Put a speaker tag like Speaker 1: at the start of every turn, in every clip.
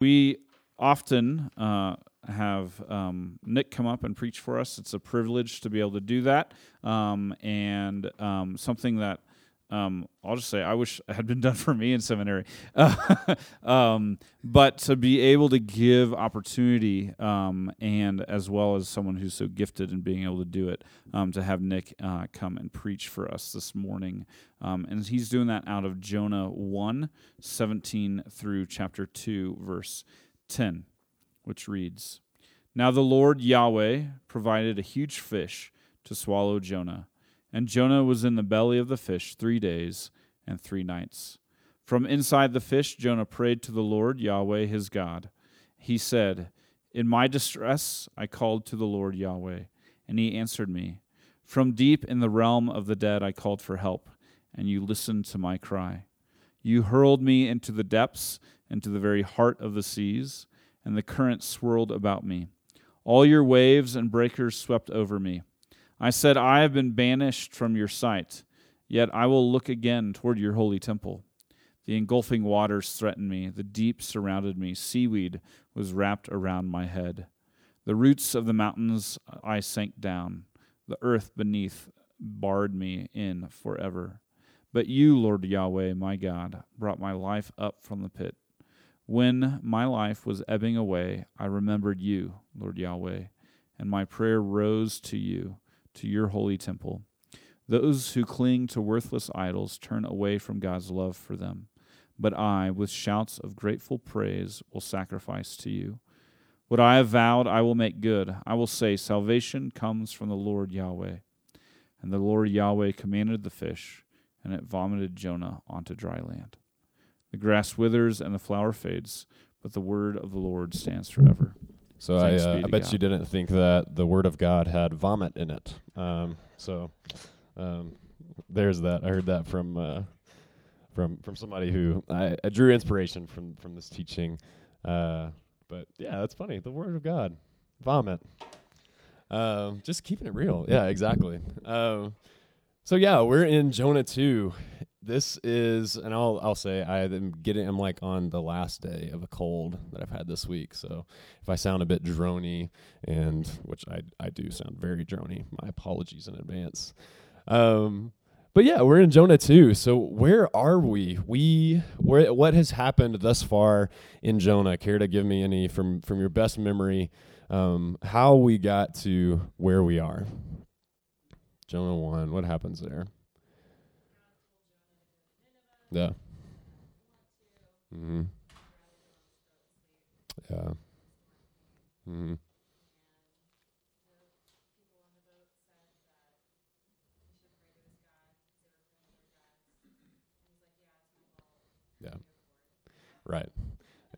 Speaker 1: We often uh, have um, Nick come up and preach for us. It's a privilege to be able to do that, um, and um, something that um, I'll just say I wish it had been done for me in seminary. um, but to be able to give opportunity, um, and as well as someone who's so gifted in being able to do it, um, to have Nick uh, come and preach for us this morning. Um, and he's doing that out of Jonah 1 17 through chapter 2, verse 10, which reads Now the Lord Yahweh provided a huge fish to swallow Jonah and Jonah was in the belly of the fish three days and three nights. From inside the fish, Jonah prayed to the Lord, Yahweh his God. He said, In my distress, I called to the Lord Yahweh, and he answered me. From deep in the realm of the dead, I called for help, and you listened to my cry. You hurled me into the depths, into the very heart of the seas, and the current swirled about me. All your waves and breakers swept over me. I said, I have been banished from your sight, yet I will look again toward your holy temple. The engulfing waters threatened me, the deep surrounded me, seaweed was wrapped around my head. The roots of the mountains I sank down, the earth beneath barred me in forever. But you, Lord Yahweh, my God, brought my life up from the pit. When my life was ebbing away, I remembered you, Lord Yahweh, and my prayer rose to you to your holy temple. Those who cling to worthless idols turn away from God's love for them. But I, with shouts of grateful praise, will sacrifice to you. What I have vowed, I will make good. I will say, Salvation comes from the Lord Yahweh. And the Lord Yahweh commanded the fish, and it vomited Jonah onto dry land. The grass withers and the flower fades, but the word of the Lord stands forever.
Speaker 2: So I, uh, I bet God. you didn't think that the Word of God had vomit in it. Um, so um, there's that. I heard that from uh, from from somebody who I, I, drew inspiration from from this teaching. Uh, but yeah, that's funny. The Word of God, vomit. Um, just keeping it real. Yeah, exactly. Um, so yeah, we're in Jonah two, this is, and I'll I'll say I am getting I'm like on the last day of a cold that I've had this week. So if I sound a bit drony, and which I I do sound very drony, my apologies in advance. Um, but yeah, we're in Jonah two. So where are we? We where what has happened thus far in Jonah? Care to give me any from from your best memory? Um, how we got to where we are? Jonah one. What happens there? Yeah. Mm-hmm. Yeah. Mm-hmm. Yeah. Right.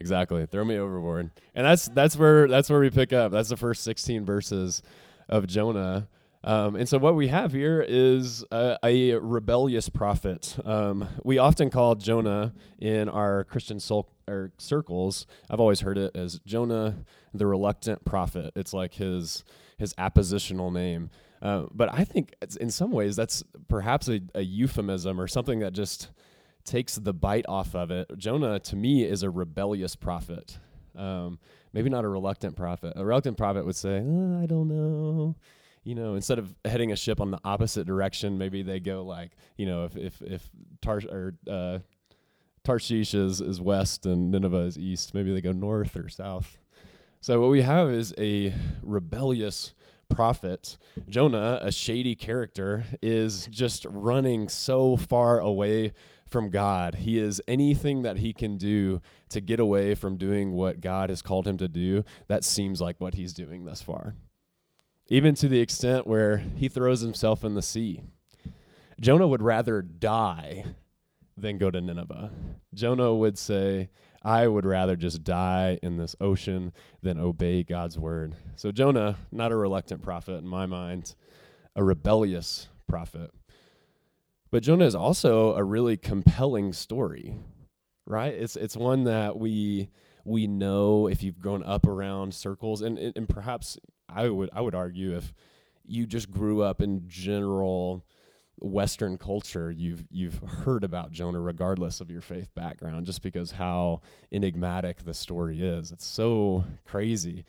Speaker 2: Exactly. Throw me overboard. And that's that's where that's where we pick up. That's the first 16 verses of Jonah. Um, and so, what we have here is a, a rebellious prophet. Um, we often call Jonah in our Christian or circles. I've always heard it as Jonah, the reluctant prophet. It's like his his appositional name. Uh, but I think in some ways that's perhaps a, a euphemism or something that just takes the bite off of it. Jonah, to me, is a rebellious prophet. Um, maybe not a reluctant prophet. A reluctant prophet would say, oh, "I don't know." You know, instead of heading a ship on the opposite direction, maybe they go like, you know, if if if Tar or uh, Tarshish is is west and Nineveh is east, maybe they go north or south. So what we have is a rebellious prophet. Jonah, a shady character, is just running so far away from God. He is anything that he can do to get away from doing what God has called him to do. That seems like what he's doing thus far even to the extent where he throws himself in the sea. Jonah would rather die than go to Nineveh. Jonah would say, I would rather just die in this ocean than obey God's word. So, Jonah, not a reluctant prophet in my mind, a rebellious prophet. But Jonah is also a really compelling story, right? It's, it's one that we, we know if you've grown up around circles, and, and, and perhaps I would I would argue if you just grew up in general Western culture, you've you've heard about Jonah regardless of your faith background, just because how enigmatic the story is. It's so crazy.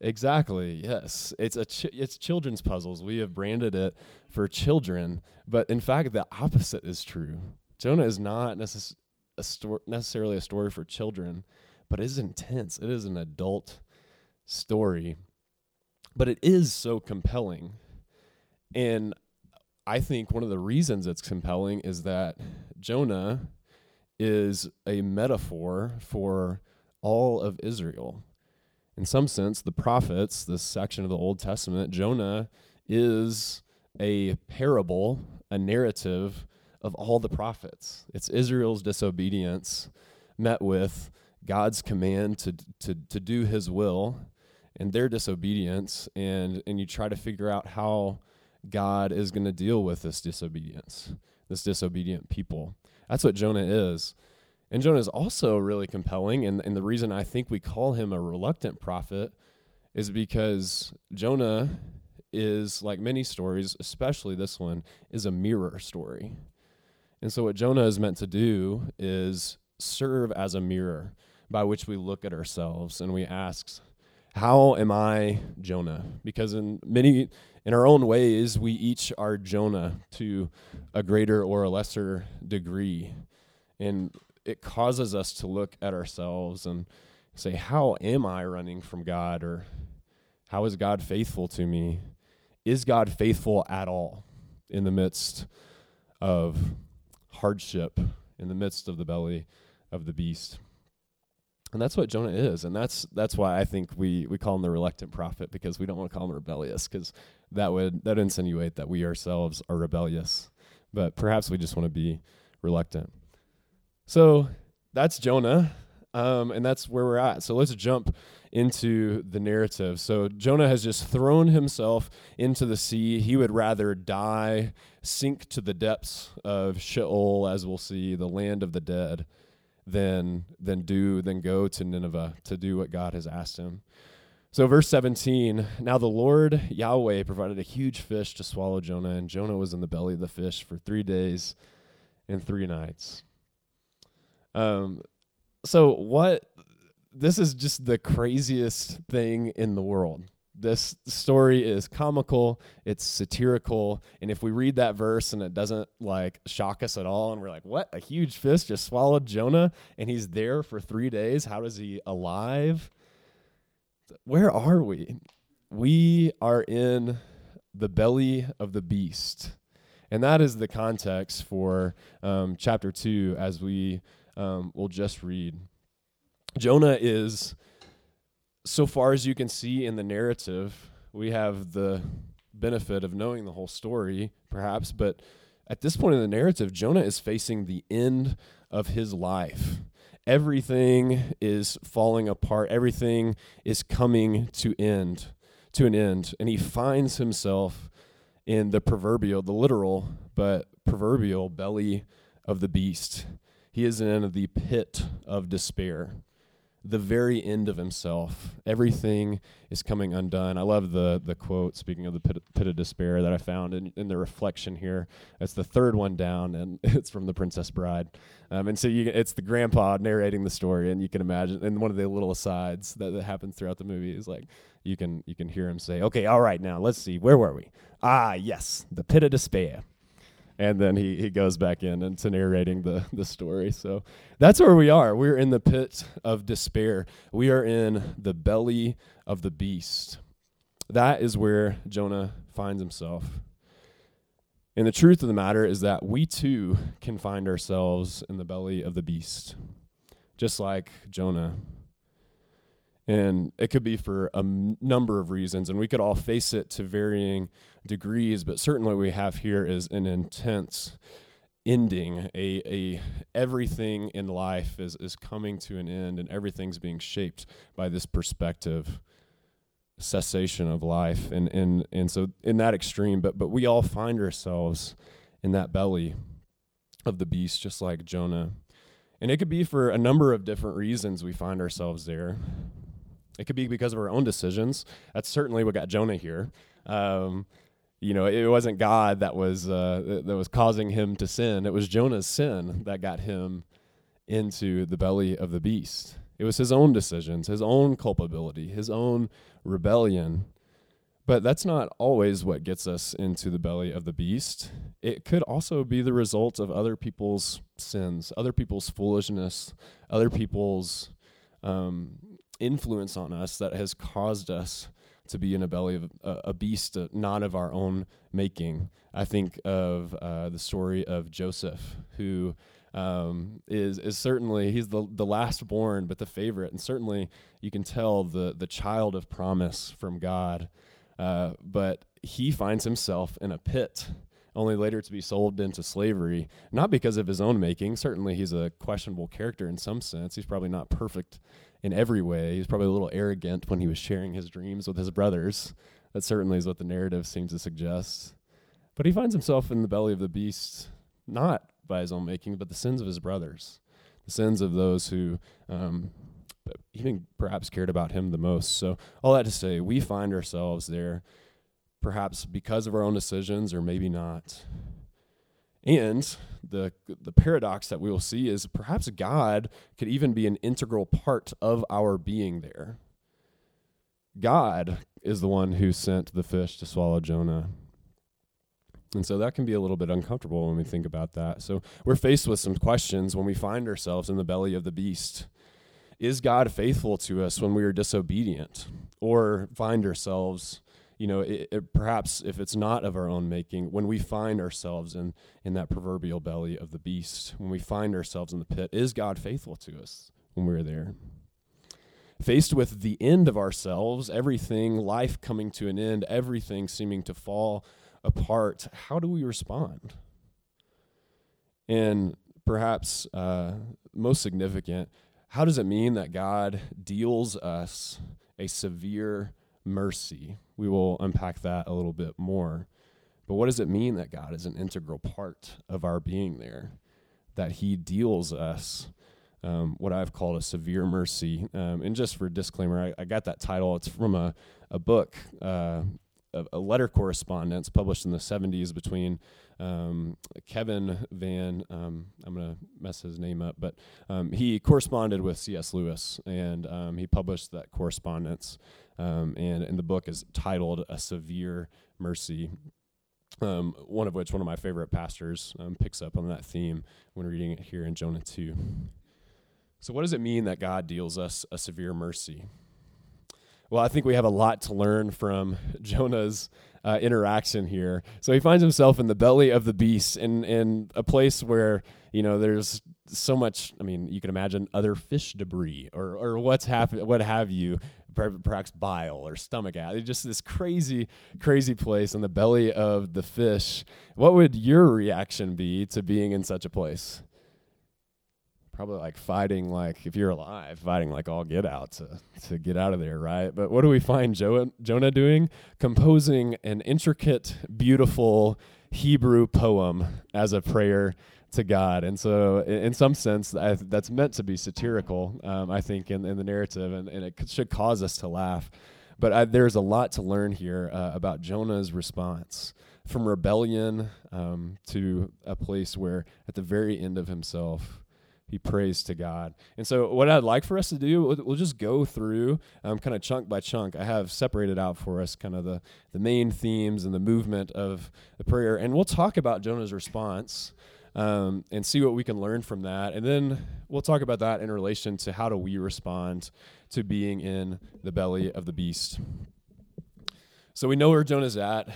Speaker 2: Exactly. Yes, it's a ch- it's children's puzzles. We have branded it for children, but in fact, the opposite is true. Jonah is not necess- a sto- necessarily a story for children, but it is intense. It is an adult story, but it is so compelling, and I think one of the reasons it's compelling is that Jonah is a metaphor for all of Israel. In some sense, the prophets, this section of the Old Testament, Jonah is a parable, a narrative of all the prophets. It's Israel's disobedience met with God's command to, to, to do his will and their disobedience, and, and you try to figure out how God is going to deal with this disobedience, this disobedient people. That's what Jonah is. And Jonah is also really compelling. And, and the reason I think we call him a reluctant prophet is because Jonah is, like many stories, especially this one, is a mirror story. And so, what Jonah is meant to do is serve as a mirror by which we look at ourselves and we ask, How am I Jonah? Because in many in our own ways, we each are Jonah to a greater or a lesser degree. And it causes us to look at ourselves and say, How am I running from God? Or how is God faithful to me? Is God faithful at all in the midst of hardship, in the midst of the belly of the beast? And that's what Jonah is, and that's that's why I think we we call him the reluctant prophet because we don't want to call him rebellious because that would that insinuate that we ourselves are rebellious, but perhaps we just want to be reluctant. So that's Jonah, um, and that's where we're at. So let's jump into the narrative. So Jonah has just thrown himself into the sea. He would rather die, sink to the depths of Sheol, as we'll see, the land of the dead, than than do than go to Nineveh to do what God has asked him. So, verse 17 Now the Lord Yahweh provided a huge fish to swallow Jonah, and Jonah was in the belly of the fish for three days and three nights. Um, so, what this is just the craziest thing in the world. This story is comical, it's satirical, and if we read that verse and it doesn't like shock us at all, and we're like, what? A huge fish just swallowed Jonah, and he's there for three days? How is he alive? where are we? We are in the belly of the beast. And that is the context for um, chapter 2 as we um, will just read. Jonah is, so far as you can see in the narrative, we have the benefit of knowing the whole story, perhaps, but at this point in the narrative, Jonah is facing the end of his life. Everything is falling apart. Everything is coming to end to an end. And he finds himself in the proverbial the literal but proverbial belly of the beast. He is in the pit of despair the very end of himself. Everything is coming undone. I love the the quote, speaking of the pit, pit of despair, that I found in, in the reflection here. It's the third one down, and it's from The Princess Bride. Um, and so you, it's the grandpa narrating the story, and you can imagine, and one of the little asides that, that happens throughout the movie is like, you can you can hear him say, "Okay, all right, now let's see, where were we? Ah, yes, the pit of despair." And then he, he goes back in into narrating the, the story. So that's where we are. We're in the pit of despair. We are in the belly of the beast. That is where Jonah finds himself. And the truth of the matter is that we too can find ourselves in the belly of the beast, just like Jonah. And it could be for a number of reasons, and we could all face it to varying degrees, but certainly what we have here is an intense ending. A a everything in life is is coming to an end and everything's being shaped by this perspective cessation of life and and and so in that extreme but but we all find ourselves in that belly of the beast just like Jonah. And it could be for a number of different reasons we find ourselves there it could be because of our own decisions that's certainly what got Jonah here um, you know, it wasn't God that was uh, that was causing him to sin. It was Jonah's sin that got him into the belly of the beast. It was his own decisions, his own culpability, his own rebellion. But that's not always what gets us into the belly of the beast. It could also be the result of other people's sins, other people's foolishness, other people's um, influence on us that has caused us to be in a belly of a, beast uh, not of our own making. I think of uh, the story of Joseph, who um, is is certainly he's the the last born, but the favorite, and certainly you can tell the the child of promise from God. Uh, but he finds himself in a pit, only later to be sold into slavery, not because of his own making. Certainly, he's a questionable character in some sense. He's probably not perfect in every way. He's probably a little arrogant when he was sharing his dreams with his brothers. That certainly is what the narrative seems to suggest. But he finds himself in the belly of the beast, not by his own making, but the sins of his brothers, the sins of those who um, even perhaps cared about him the most. So, all that to say, we find ourselves there, perhaps because of our own decisions, or maybe not. And the the paradox that we will see is perhaps God could even be an integral part of our being there. God is the one who sent the fish to swallow Jonah. And so that can be a little bit uncomfortable when we think about that. So we're faced with some questions when we find ourselves in the belly of the beast. Is God faithful to us when we are disobedient or find ourselves you know, it, it, perhaps if it's not of our own making, when we find ourselves in, in that proverbial belly of the beast, when we find ourselves in the pit, is God faithful to us when we're there? Faced with the end of ourselves, everything, life coming to an end, everything seeming to fall apart, how do we respond? And perhaps uh, most significant, how does it mean that God deals us a severe mercy. We will unpack that a little bit more. But what does it mean that God is an integral part of our being there? That He deals us um, what I've called a severe mercy. Um, and just for disclaimer, I, I, got that title. It's from a, a book, uh, a, a, letter correspondence published in the 70s between um, Kevin Van, um, I'm going to mess his name up, but um, he corresponded with C.S. Lewis and um, he published that correspondence. Um, and, and the book is titled A Severe Mercy. Um, one of which one of my favorite pastors picks up on that theme when reading it here in Jonah 2. So, what does it mean that God deals us a severe mercy? Well, I think we have a lot to learn from Jonah's uh, interaction here. So he finds himself in the belly of the beast, in in a place where you know there's so much. I mean, you can imagine other fish debris or or what's happened, what have you, perhaps bile or stomach acid. Just this crazy, crazy place in the belly of the fish. What would your reaction be to being in such a place? Probably like fighting, like if you're alive, fighting like all get out to, to get out of there, right? But what do we find jo- Jonah doing? Composing an intricate, beautiful Hebrew poem as a prayer to God. And so, in, in some sense, I, that's meant to be satirical, um, I think, in, in the narrative, and, and it c- should cause us to laugh. But I, there's a lot to learn here uh, about Jonah's response from rebellion um, to a place where, at the very end of himself, he prays to God. And so, what I'd like for us to do, we'll, just go through um, kind of chunk by chunk. I have separated out for us kind of the, the main themes and the movement of the prayer. And we'll talk about Jonah's response um, and see what we can learn from that. And then we'll talk about that in relation to how do we respond to being in the belly of the beast. So we know where Jonah's at.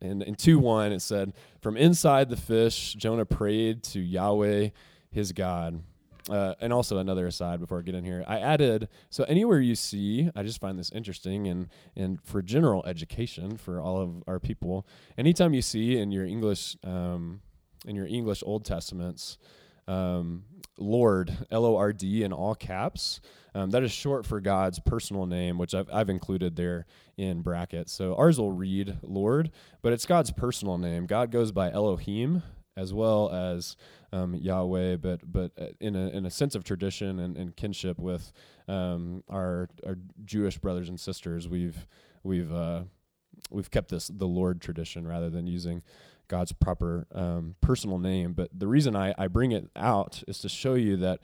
Speaker 2: And in 2 1, it said, From inside the fish, Jonah prayed to Yahweh, his God. Uh, and also another aside before I get in here, I added so anywhere you see, I just find this interesting and and for general education for all of our people, anytime you see in your English um, in your English Old Testaments, um, Lord, L O R D, in all caps. Um, that is short for God's personal name, which I've, I've included there in brackets. So ours will read Lord, but it's God's personal name. God goes by Elohim as well as um, Yahweh, but but uh, in a in a sense of tradition and, and kinship with um, our our Jewish brothers and sisters, we've we've uh, we've kept this the Lord tradition rather than using God's proper um, personal name. But the reason I, I bring it out is to show you that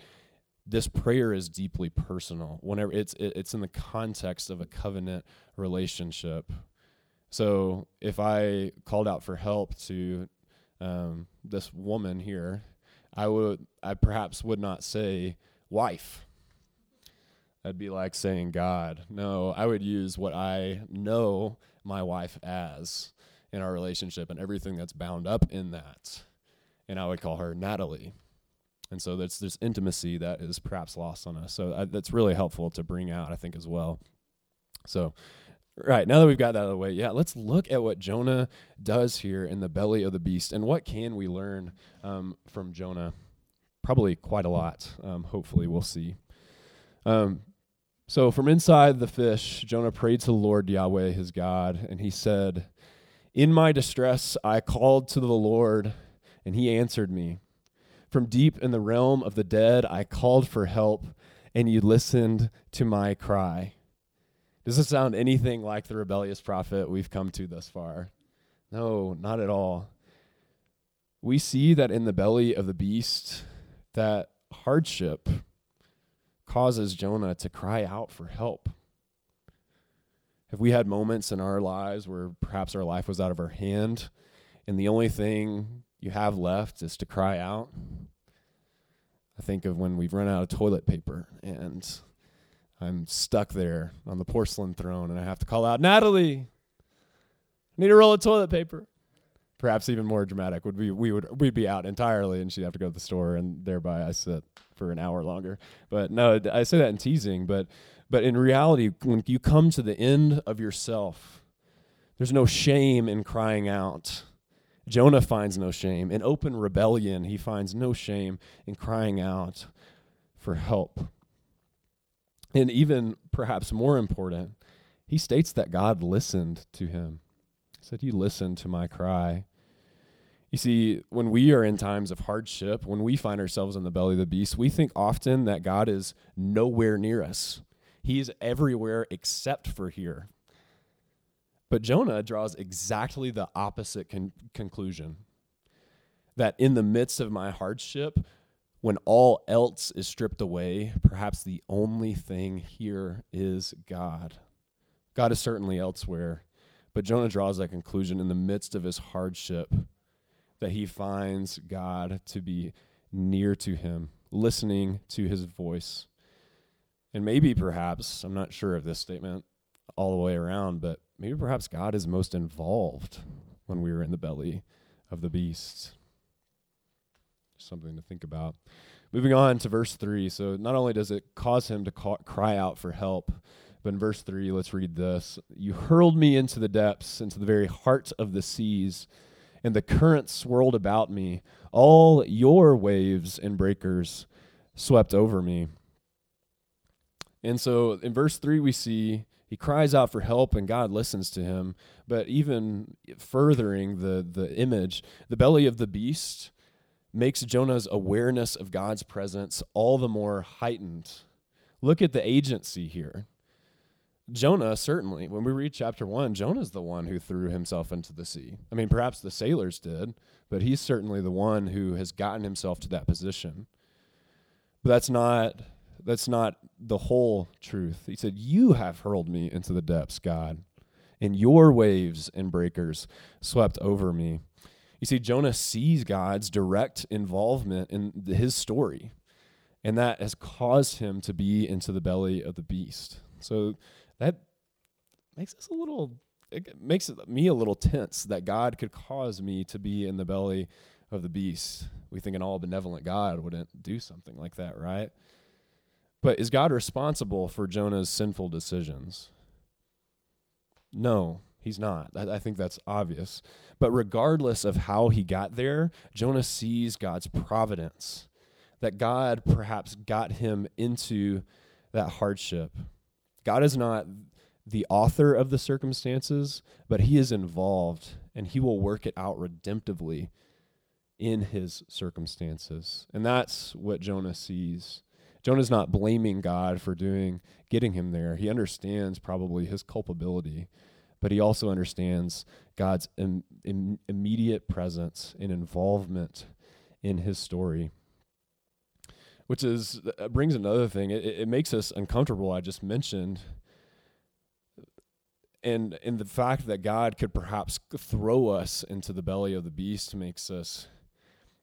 Speaker 2: this prayer is deeply personal. Whenever it's it, it's in the context of a covenant relationship. So if I called out for help to um, this woman here, I would I perhaps would not say wife. I'd be like saying God. No, I would use what I know my wife as in our relationship and everything that's bound up in that. And I would call her Natalie. And so there's this intimacy that is perhaps lost on us. So I, that's really helpful to bring out, I think, as well. So, right, now that we've got that out of the way, yeah, let's look at what Jonah does here in the belly of the beast and what can we learn um, from Jonah. Probably quite a lot. Um, hopefully, we'll see. Um, so, from inside the fish, Jonah prayed to the Lord Yahweh, his God, and he said, In my distress, I called to the Lord, and he answered me. From deep in the realm of the dead, I called for help, and you listened to my cry. Does it sound anything like the rebellious prophet we've come to thus far? No, not at all. We see that in the belly of the beast, that hardship causes Jonah to cry out for help. Have we had moments in our lives where perhaps our life was out of our hand and the only thing you have left is to cry out? I think of when we've run out of toilet paper and I'm stuck there on the porcelain throne and I have to call out, Natalie, need a roll of toilet paper. Perhaps even more dramatic would be we would we'd be out entirely and she'd have to go to the store and thereby I sit for an hour longer. But no, I say that in teasing, but but in reality, when you come to the end of yourself, there's no shame in crying out. Jonah finds no shame. In open rebellion, he finds no shame in crying out for help. And even perhaps more important, he states that God listened to him. He said, You listened to my cry. You see, when we are in times of hardship, when we find ourselves in the belly of the beast, we think often that God is nowhere near us. He's everywhere except for here. But Jonah draws exactly the opposite con- conclusion that in the midst of my hardship, when all else is stripped away, perhaps the only thing here is God. God is certainly elsewhere, but Jonah draws that conclusion in the midst of his hardship that he finds God to be near to him, listening to his voice. And maybe, perhaps, I'm not sure of this statement all the way around, but maybe perhaps God is most involved when we are in the belly of the beast. Something to think about. Moving on to verse 3. So, not only does it cause him to cry out for help, but in verse 3, let's read this You hurled me into the depths, into the very heart of the seas, and the current swirled about me. All your waves and breakers swept over me. And so in verse 3, we see he cries out for help and God listens to him. But even furthering the, the image, the belly of the beast makes Jonah's awareness of God's presence all the more heightened. Look at the agency here. Jonah, certainly, when we read chapter one, Jonah's the one who threw himself into the sea. I mean, perhaps the sailors did, but he's certainly the one who has gotten himself to that position. But that's not that's not the whole truth. He said, You have hurled me into the depths, God, and your waves and breakers swept over me. You see, Jonah sees God's direct involvement in his story, and that has caused him to be into the belly of the beast. So that makes us a little, it makes me a little tense that God could cause me to be in the belly of the beast. We think an all benevolent God wouldn't do something like that, right? But is God responsible for Jonah's sinful decisions? No, he's not. I, I, think that's obvious. But regardless of how he got there, Jonah sees God's providence, that God perhaps got him into that hardship. God is not the author of the circumstances, but he is involved and he will work it out redemptively in his circumstances. And that's what Jonah sees. Jonah's not blaming God for doing getting him there. He understands probably his culpability, but he also understands God's Im- Im- immediate presence and involvement in his story. Which is uh, brings another thing. It, it makes us uncomfortable. I just mentioned, and in the fact that God could perhaps throw us into the belly of the beast makes us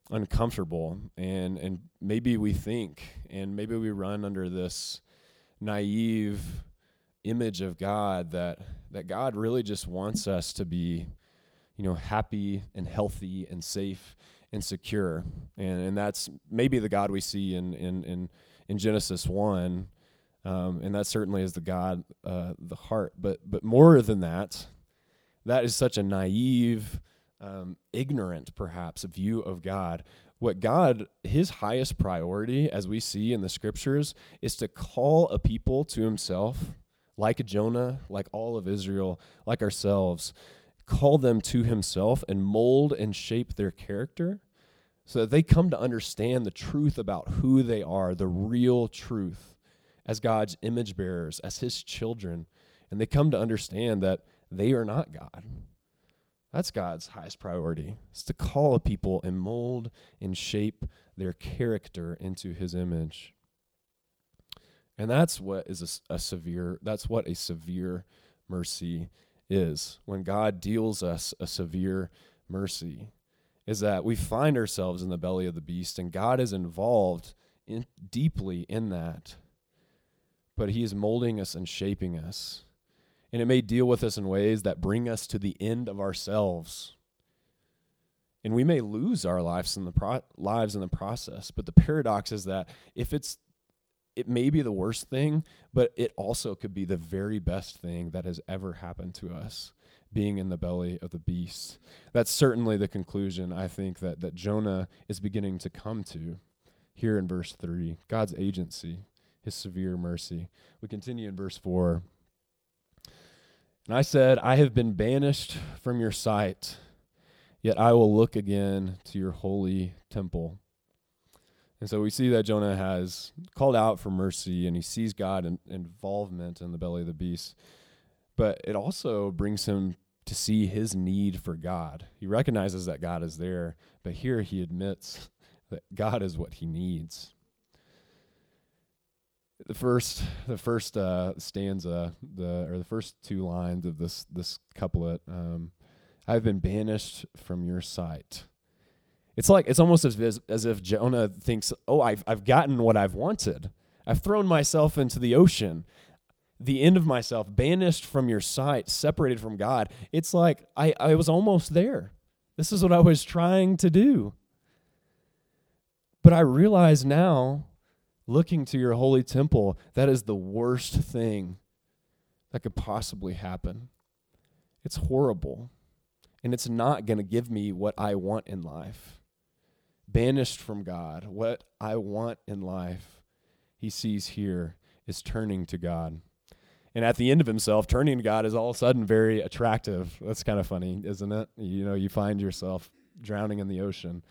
Speaker 2: uncomfortable, and and maybe we think, and maybe we run under this naive image of God that that God really just wants us to be, you know, happy and healthy and safe and secure. And and that's maybe the God we see in in in, in Genesis one. Um, and that certainly is the God, uh, the heart. But but more than that, that is such a naive, um, ignorant perhaps view of God. What God, His highest priority, as we see in the Scriptures, is to call a people to Himself like Jonah, like all of Israel, like ourselves, call them to himself and mold and shape their character so that they come to understand the truth about who they are, the real truth, as God's image bearers, as his children. And they come to understand that they are not God. That's God's highest priority. Is to call a people and mold and shape their character into his image. And that's what is a, a, severe, that's what a severe mercy is. When God deals us a severe mercy, is that we find ourselves in the belly of the beast and God is involved in, deeply in that. But He is molding us and shaping us. And it may deal with us in ways that bring us to the end of ourselves. And we may lose our lives in the pro- lives in the process. But the paradox is that if it's it may be the worst thing, but it also could be the very best thing that has ever happened to us being in the belly of the beast. That's certainly the conclusion I think that, that Jonah is beginning to come to here in verse 3. God's agency, his severe mercy. We continue in verse 4. And I said, I have been banished from your sight, yet I will look again to your holy temple. And so we see that Jonah has called out for mercy and he sees God in, involvement in the belly of the beast. But it also brings him to see his need for God. He recognizes that God is there, but here he admits that God is what he needs. The first, the first uh, stanza, the or the first two lines of this this couplet, um, I've been banished from your sight. It's like it's almost as as if Jonah thinks, "Oh, I've I've gotten what I've wanted. I've thrown myself into the ocean, the end of myself, banished from your sight, separated from God. It's like I I was almost there. This is what I was trying to do. But I realize now, looking to your holy temple, that is the worst thing that could possibly happen. It's horrible. And it's not going to give me what I want in life banished from God, what I want in life, he sees here is turning to God. And at the end of himself, turning to God is all of a sudden very attractive. That's kind of funny, isn't it? You know, you find yourself drowning in the ocean,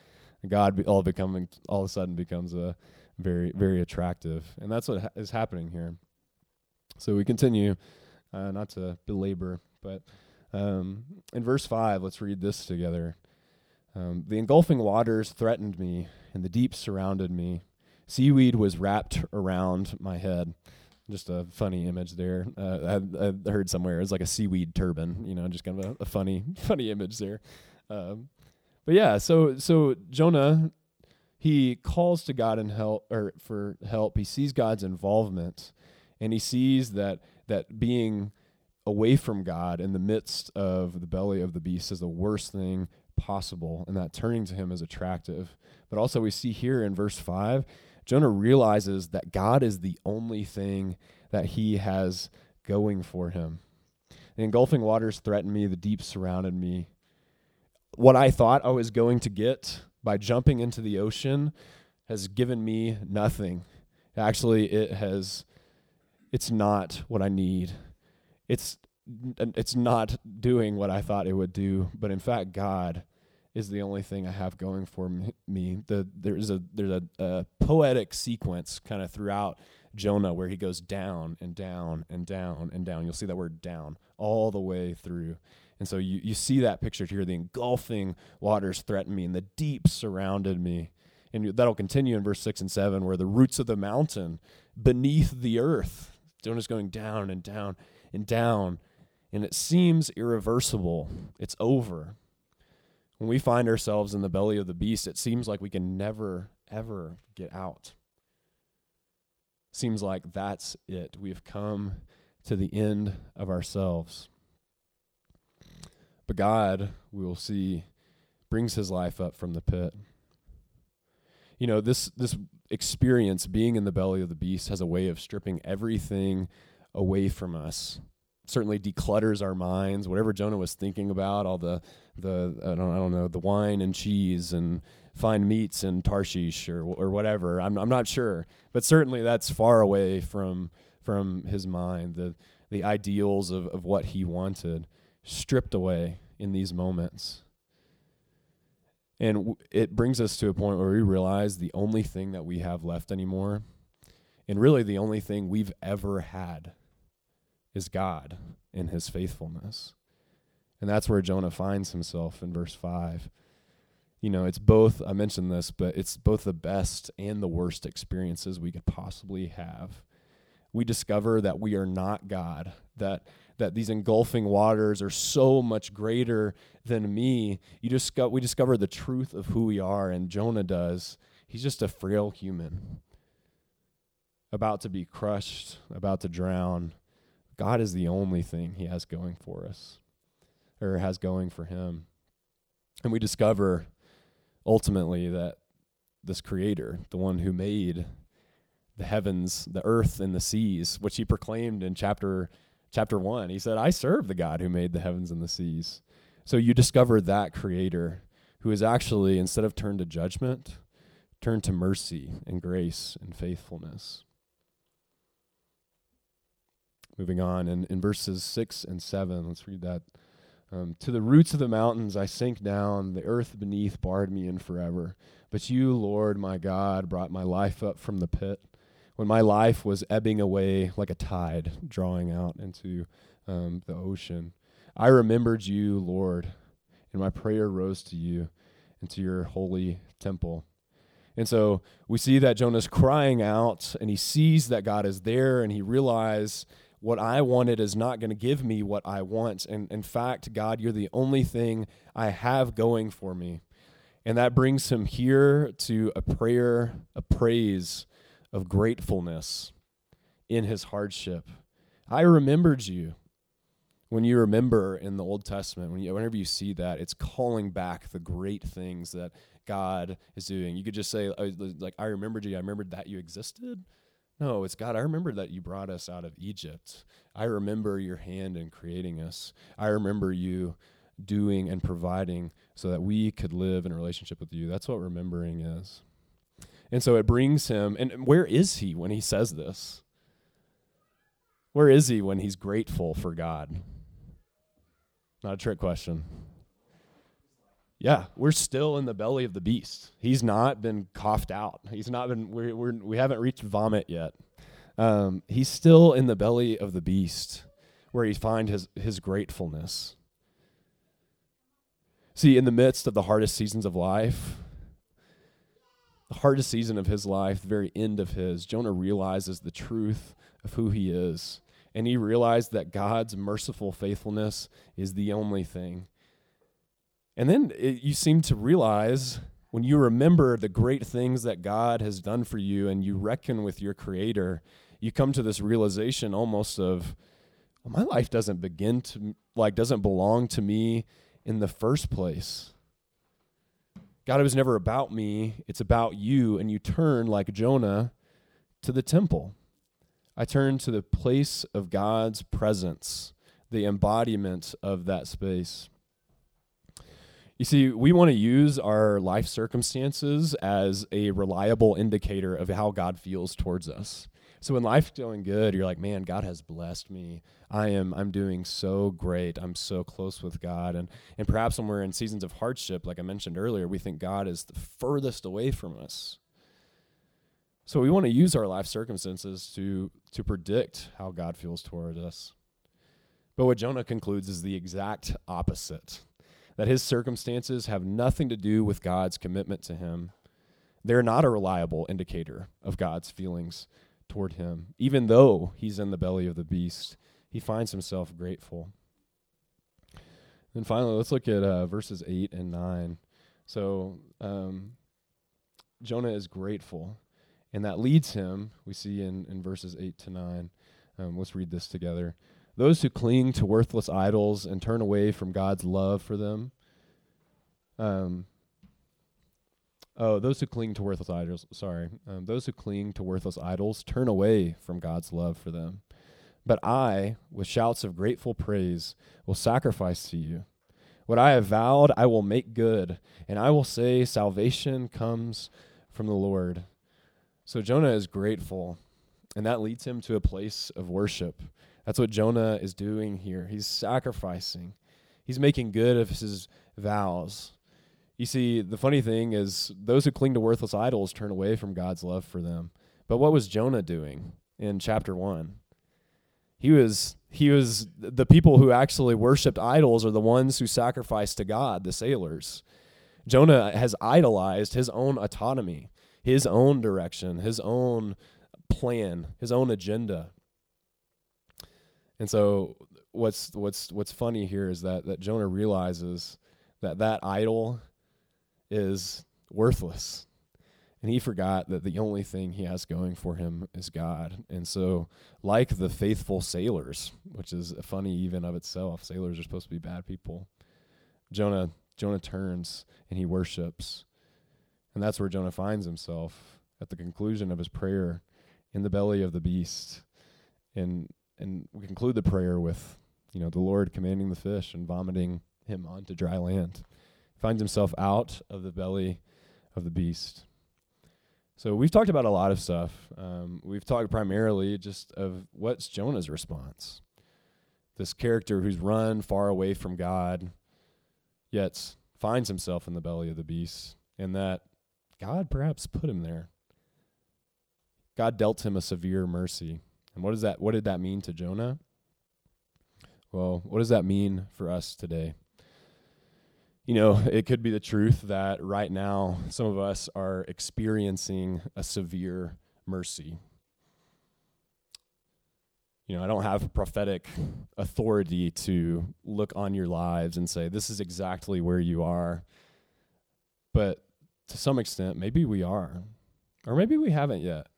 Speaker 2: God all becoming all of a sudden becomes a very very attractive, and that's what ha- is happening here. So we continue, uh, not to belabor, but um, in verse five, let's read this together. Um, the engulfing waters threatened me, and the deep surrounded me. Seaweed was wrapped around my head. Just a funny image there. Uh, I, I heard somewhere it's like a seaweed turban. You know, just kind of a, a funny, funny image there. Um, but yeah, so so Jonah, he calls to God and help or for help. He sees God's involvement, and he sees that that being away from God in the midst of the belly of the beast is the worst thing possible and that turning to him is attractive. But also, we see here in verse 5, Jonah realizes that God is the only thing that he has going for him. The engulfing waters threatened me, the deep surrounded me. What I thought I was going to get by jumping into the ocean has given me nothing. Actually, it has it's not what I need. It's it's not doing what I thought it would do, but in fact, God is the only thing I have going for me. The there's a there's a, a poetic sequence kind of throughout Jonah, where he goes down and down and down and down. You'll see that word down all the way through. And so you, you see that picture here. The engulfing waters threatened me, and the deep surrounded me. And that'll continue in verse 6 and 7, where the roots of the mountain beneath the earth. Jonah's going down and down and down. And it seems irreversible. It's over. When we find ourselves in the belly of the beast, it seems like we can never, ever get out. Seems like that's it. We've come to the end of ourselves. But God, we will see, brings his life up from the pit. You know, this this experience being in the belly of the beast has a way of stripping everything away from us. Certainly declutters our minds. Whatever Jonah was thinking about, all the the I don't, I don't know the wine and cheese and fine meats and Tarshish or or whatever. I'm I'm not sure, but certainly that's far away from from his mind. The the ideals of, of what he wanted stripped away in these moments. And w- it brings us to a point where we realize the only thing that we have left anymore, and really the only thing we've ever had, is God in his faithfulness. And that's where Jonah finds himself in verse 5. You know, it's both, I mentioned this, but it's both the best and the worst experiences we could possibly have. We discover that we are not God, that that these engulfing waters are so much greater than me. You just we discover the truth of who we are, and Jonah does. He's just a frail human, about to be crushed, about to drown. God is the only thing he has going for us, or has going for him. And we discover ultimately that this creator, the one who made the heavens, the earth, and the seas, which he proclaimed in chapter chapter 1. He said, I serve the God who made the heavens and the seas. So you discover that creator who is actually, instead of turned to judgment, turned to mercy and grace and faithfulness. Moving on, And in verses 6 and 7, let's read that. Um, to the roots of the mountains I sank down, the earth beneath barred me in forever. But you, Lord my God, brought my life up from the pit when my life was ebbing away like a tide, drawing out into um, the ocean. I remembered you, Lord, and my prayer rose to you and to your holy temple. And so we see that Jonah's crying out and he sees that God is there and he realizes what I wanted is not going to give me what I want. And in fact, God, you're the only thing I have going for me. And that brings him here to a prayer, a praise of gratefulness in his hardship. I remembered you. When you remember in the Old Testament, when you, whenever you see that, it's calling back the great things that God is doing. You could just say, uh, like, I remembered you. I remembered that you existed. No, it's God. I remember that you brought us out of Egypt. I remember your hand in creating us. I remember you doing and providing so that we could live in a relationship with you. That's what remembering is. And so it brings him, and where is he when he says this? Where is he when he's grateful for God? Not a trick question. Yeah, we're still in the belly of the beast. He's not been coughed out. He's not been. We're, we're we haven't reached vomit yet. Um, he's still in the belly of the beast, where he finds his his gratefulness. See, in the midst of the hardest seasons of life, the hardest season of his life, the very end of his, Jonah realizes the truth of who he is. And he realized that God's merciful faithfulness is the only thing. And then it, you seem to realize when you remember the great things that God has done for you and you reckon with your Creator, you come to this realization almost of, well, my life doesn't begin to, like, doesn't belong to me in the first place. God, it was never about me, it's about you. And you turn, like Jonah, to the temple. I turn to the place of God's presence, the embodiment of that space. You see, we want to use our life circumstances as a reliable indicator of how God feels towards us. So when life's going good, you're like, man, God has blessed me. I am I'm doing so great. I'm so close with God. And and perhaps when we're in seasons of hardship, like I mentioned earlier, we think God is the furthest away from us. So we want to use our life circumstances to to predict how God feels toward us. But what Jonah concludes is the exact opposite. That his circumstances have nothing to do with God's commitment to him. They're not a reliable indicator of God's feelings toward him. Even though he's in the belly of the beast, he finds himself grateful. And finally, let's look at uh, verses 8 and 9. So, um, Jonah is grateful. And that leads him, we see in, in verses 8 to 9. Um, let's read this together. Those who cling to worthless idols and turn away from God's love for them. Um, oh, those who cling to worthless idols, sorry. Um, those who cling to worthless idols turn away from God's love for them. But I, with shouts of grateful praise, will sacrifice to you. What I have vowed, I will make good, and I will say, Salvation comes from the Lord. So Jonah is grateful, and that leads him to a place of worship. That's what Jonah is doing here. He's sacrificing, he's making good of his vows. You see, the funny thing is, those who cling to worthless idols turn away from God's love for them. But what was Jonah doing in chapter 1? He was he was the people who actually worshiped idols are the ones who sacrificed to God, the sailors. Jonah has idolized his own autonomy, his own direction, his own plan, his own agenda. And so what's what's what's funny here is that that Jonah realizes that that idol is worthless. And he forgot that the only thing he has going for him is God. And so, like the faithful sailors, which is funny even of itself, sailors are supposed to be bad people. Jonah Jonah turns and he worships. And that's where Jonah finds himself at the conclusion of his prayer in the belly of the beast. And and we conclude the prayer with, you know, the Lord commanding the fish and vomiting him onto dry land. He finds himself out of the belly of the beast. So we've talked about a lot of stuff. Um, we've talked primarily just of what's Jonah's response. This character who's run far away from God, yet finds himself in the belly of the beast, and that God perhaps put him there. God dealt him a severe mercy. And what does that what did that mean to Jonah? Well, what does that mean for us today? you know, it could be the truth that right now some of us are experiencing a severe mercy. You know, I don't have prophetic authority to look on your lives and say, this is exactly where you are. But to some extent, maybe we are. Or maybe we haven't yet.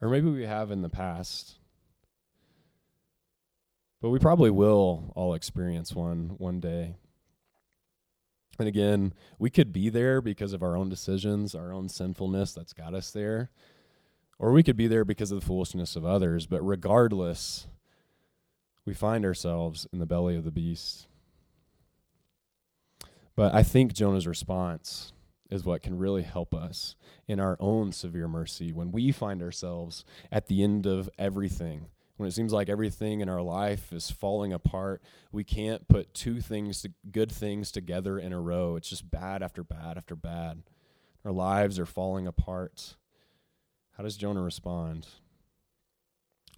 Speaker 2: Or maybe we have in the past. But we probably will all experience one one day. And again, we could be there because of our own decisions, our own sinfulness that's got us there. Or we could be there because of the foolishness of others. But regardless, we find ourselves in the belly of the beast. But I think Jonah's response is what can really help us in our own severe mercy when we find ourselves at the end of everything when it seems like everything in our life is falling apart, we can't put two things, to, good things together in a row. It's just bad after bad after bad. Our lives are falling apart. How does Jonah respond?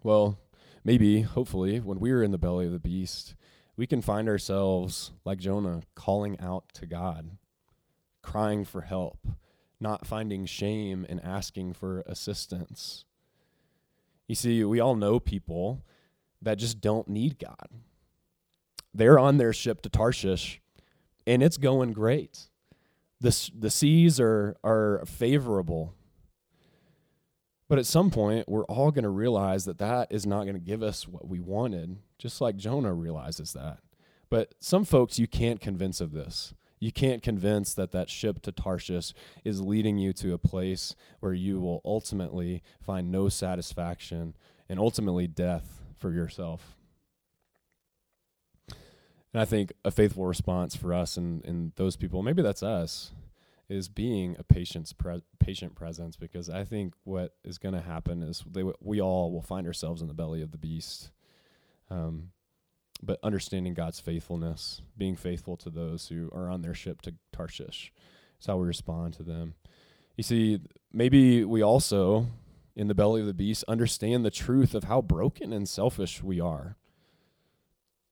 Speaker 2: Well, maybe, hopefully, when we're in the belly of the beast, we can find ourselves, like Jonah, calling out to God, crying for help, not finding shame in asking for assistance you see, we all know people that just don't need God. They're on their ship to Tarshish and it's going great. The, the seas are, are favorable. But at some point, we're all going to realize that that is not going to give us what we wanted, just like Jonah realizes that. But some folks you can't convince of this. You can't convince that that ship to Tarshish is leading you to a place where you will ultimately find no satisfaction and ultimately death for yourself. And I think a faithful response for us and, and those people, maybe that's us, is being a patient's pre- patient presence because I think what is going to happen is they, we all will find ourselves in the belly of the beast. Um, but understanding God's faithfulness, being faithful to those who are on their ship to Tarshish. is how we respond to them. You see, maybe we also in the belly of the beast understand the truth of how broken and selfish we are.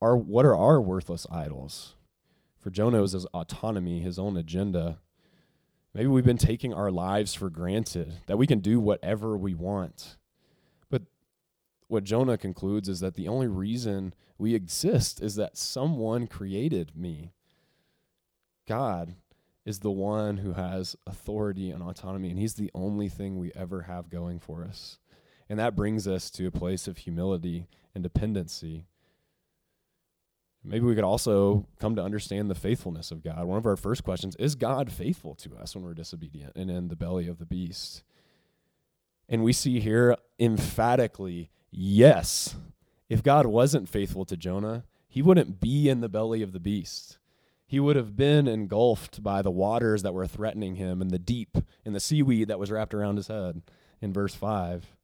Speaker 2: Our, what are our worthless idols? For Jonah, was his autonomy, his own agenda. Maybe we've been taking our lives for granted, that we can do whatever we want. What Jonah concludes is that the only reason we exist is that someone created me. God is the one who has authority and autonomy, and He's the only thing we ever have going for us. And that brings us to a place of humility and dependency. Maybe we could also come to understand the faithfulness of God. One of our first questions is God faithful to us when we're disobedient and in the belly of the beast? And we see here emphatically, yes. If God wasn't faithful to Jonah, he wouldn't be in the belly of the beast he would have been engulfed by the waters that were threatening him and the deep and the seaweed that was wrapped around his head in verse 5.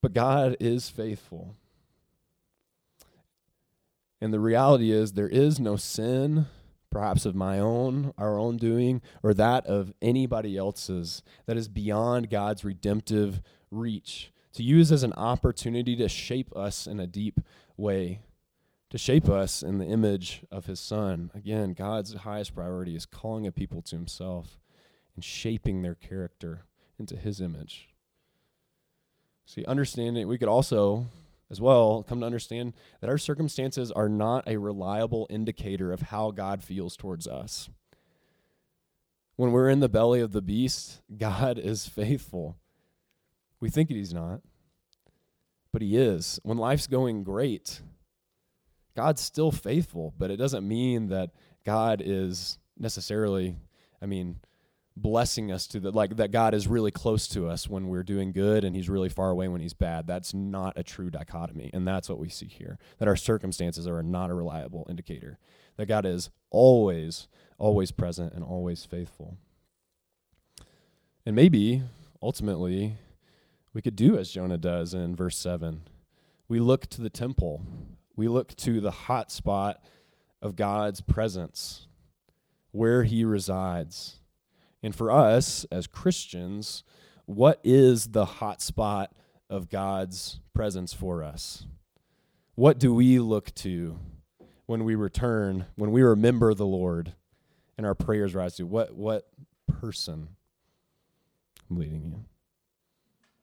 Speaker 2: But God is faithful. And the reality is, there is no sin, perhaps of my own, our own doing, or that of anybody else's, that is beyond God's redemptive reach to use as an opportunity to shape us in a deep way to shape us in the image of his son. Again, God's highest priority is calling a people to himself and shaping their character into his image. See, understanding, we could also, as well, come to understand that our circumstances are not a reliable indicator of how God feels towards us. When we're in the belly of the beast, God is faithful. We think he's not, but he is. When life's going great, God's still faithful, but it doesn't mean that God is necessarily, I mean, blessing us to the like that God is really close to us when we're doing good and he's really far away when he's bad. That's not a true dichotomy. And that's what we see here. That our circumstances are not a reliable indicator. That God is always always present and always faithful. And maybe ultimately we could do as Jonah does in verse 7. We look to the temple we look to the hot spot of God's presence, where He resides. And for us as Christians, what is the hot spot of God's presence for us? What do we look to when we return, when we remember the Lord and our prayers rise to? What, what person? I'm leading you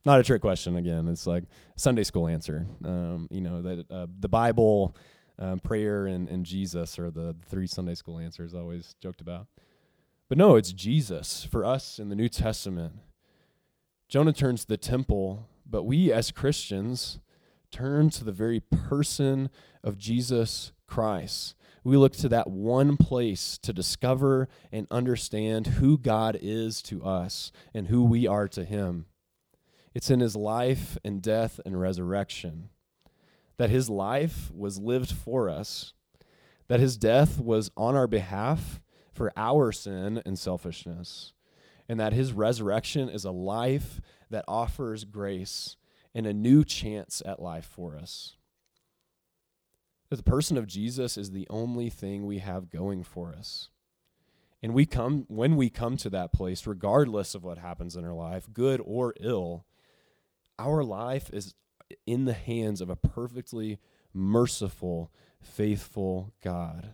Speaker 2: not a trick question again. It's like Sunday school answer. Um, you know that uh, the Bible, um, prayer, and, and Jesus are the three Sunday school answers always joked about. But no, it's Jesus for us in the New Testament. Jonah turns to the temple, but we as Christians turn to the very person of Jesus Christ. We look to that one place to discover and understand who God is to us and who we are to Him. It's in his life and death and resurrection. That his life was lived for us, that his death was on our behalf for our sin and selfishness, and that his resurrection is a life that offers grace and a new chance at life for us. That the person of Jesus is the only thing we have going for us. And we come when we come to that place, regardless of what happens in our life, good or ill, our life is in the hands of a perfectly merciful, faithful God.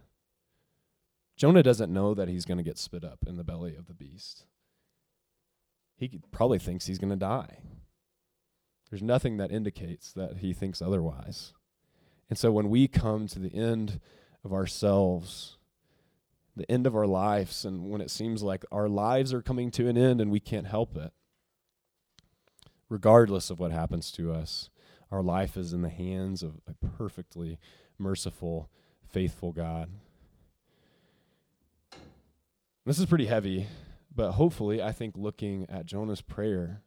Speaker 2: Jonah doesn't know that he's going to get spit up in the belly of the beast. He probably thinks he's going to die. There's nothing that indicates that he thinks otherwise. And so when we come to the end of ourselves, the end of our lives, and when it seems like our lives are coming to an end and we can't help it, regardless of what happens to us. Our life is in the hands of a perfectly merciful, faithful God. This is pretty heavy, but hopefully, I think looking at Jonah's prayer,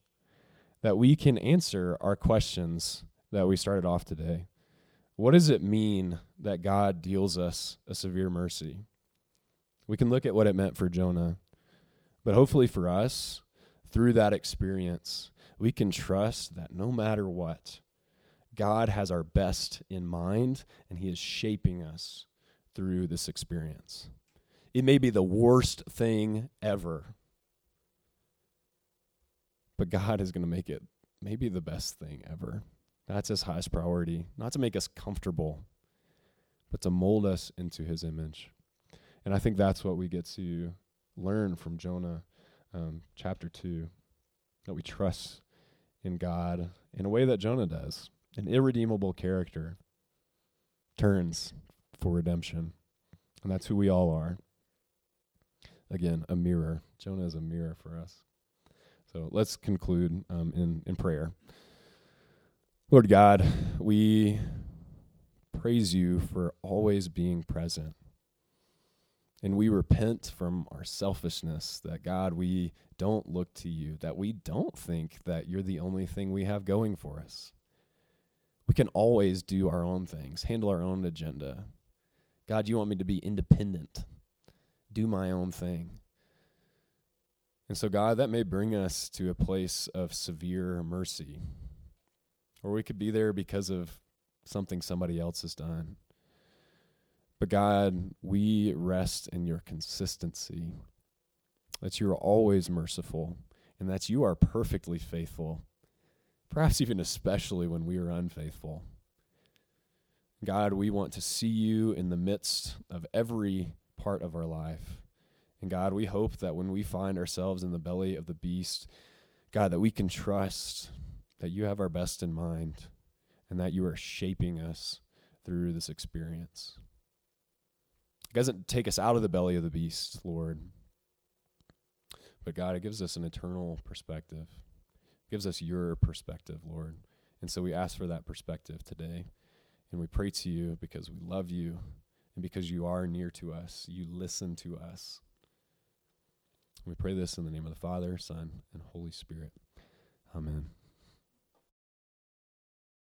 Speaker 2: that we can answer our questions that we started off today. What does it mean that God deals us a severe mercy? We can look at what it meant for Jonah, but hopefully for us, through that experience, we can trust that no matter what, God has our best in mind and He is shaping us through this experience. It may be the worst thing ever, But God is going to make it maybe the best thing ever. That's his highest priority, not to make us comfortable, but to mold us into his image. And I think that's what we get to learn from Jonah um, chapter 2 that we trust in God in a way that Jonah does. An irredeemable character turns for redemption. And that's who we all are. Again, a mirror. Jonah is a mirror for us. So let's conclude um, in, in prayer. Lord God, we praise you for always being present. And we repent from our selfishness that, God, we don't look to you, that we don't think that you're the only thing we have going for us. We can always do our own things, handle our own agenda. God, you want me to be independent, do my own thing. And so, God, that may bring us to a place of severe mercy, or we could be there because of something somebody else has done. But God, we rest in your consistency, that you are always merciful, and that you are perfectly faithful, perhaps even especially when we are unfaithful. God, we want to see you in the midst of every part of our life. And God, we hope that when we find ourselves in the belly of the beast, God, that we can trust that you have our best in mind and that you are shaping us through this experience. It doesn't take us out of the belly of the beast, Lord. But God, it gives us an eternal perspective. It gives us your perspective, Lord. And so we ask for that perspective today. And we pray to you because we love you and because you are near to us. You listen to us. We pray this in the name of the Father, Son, and Holy Spirit. Amen.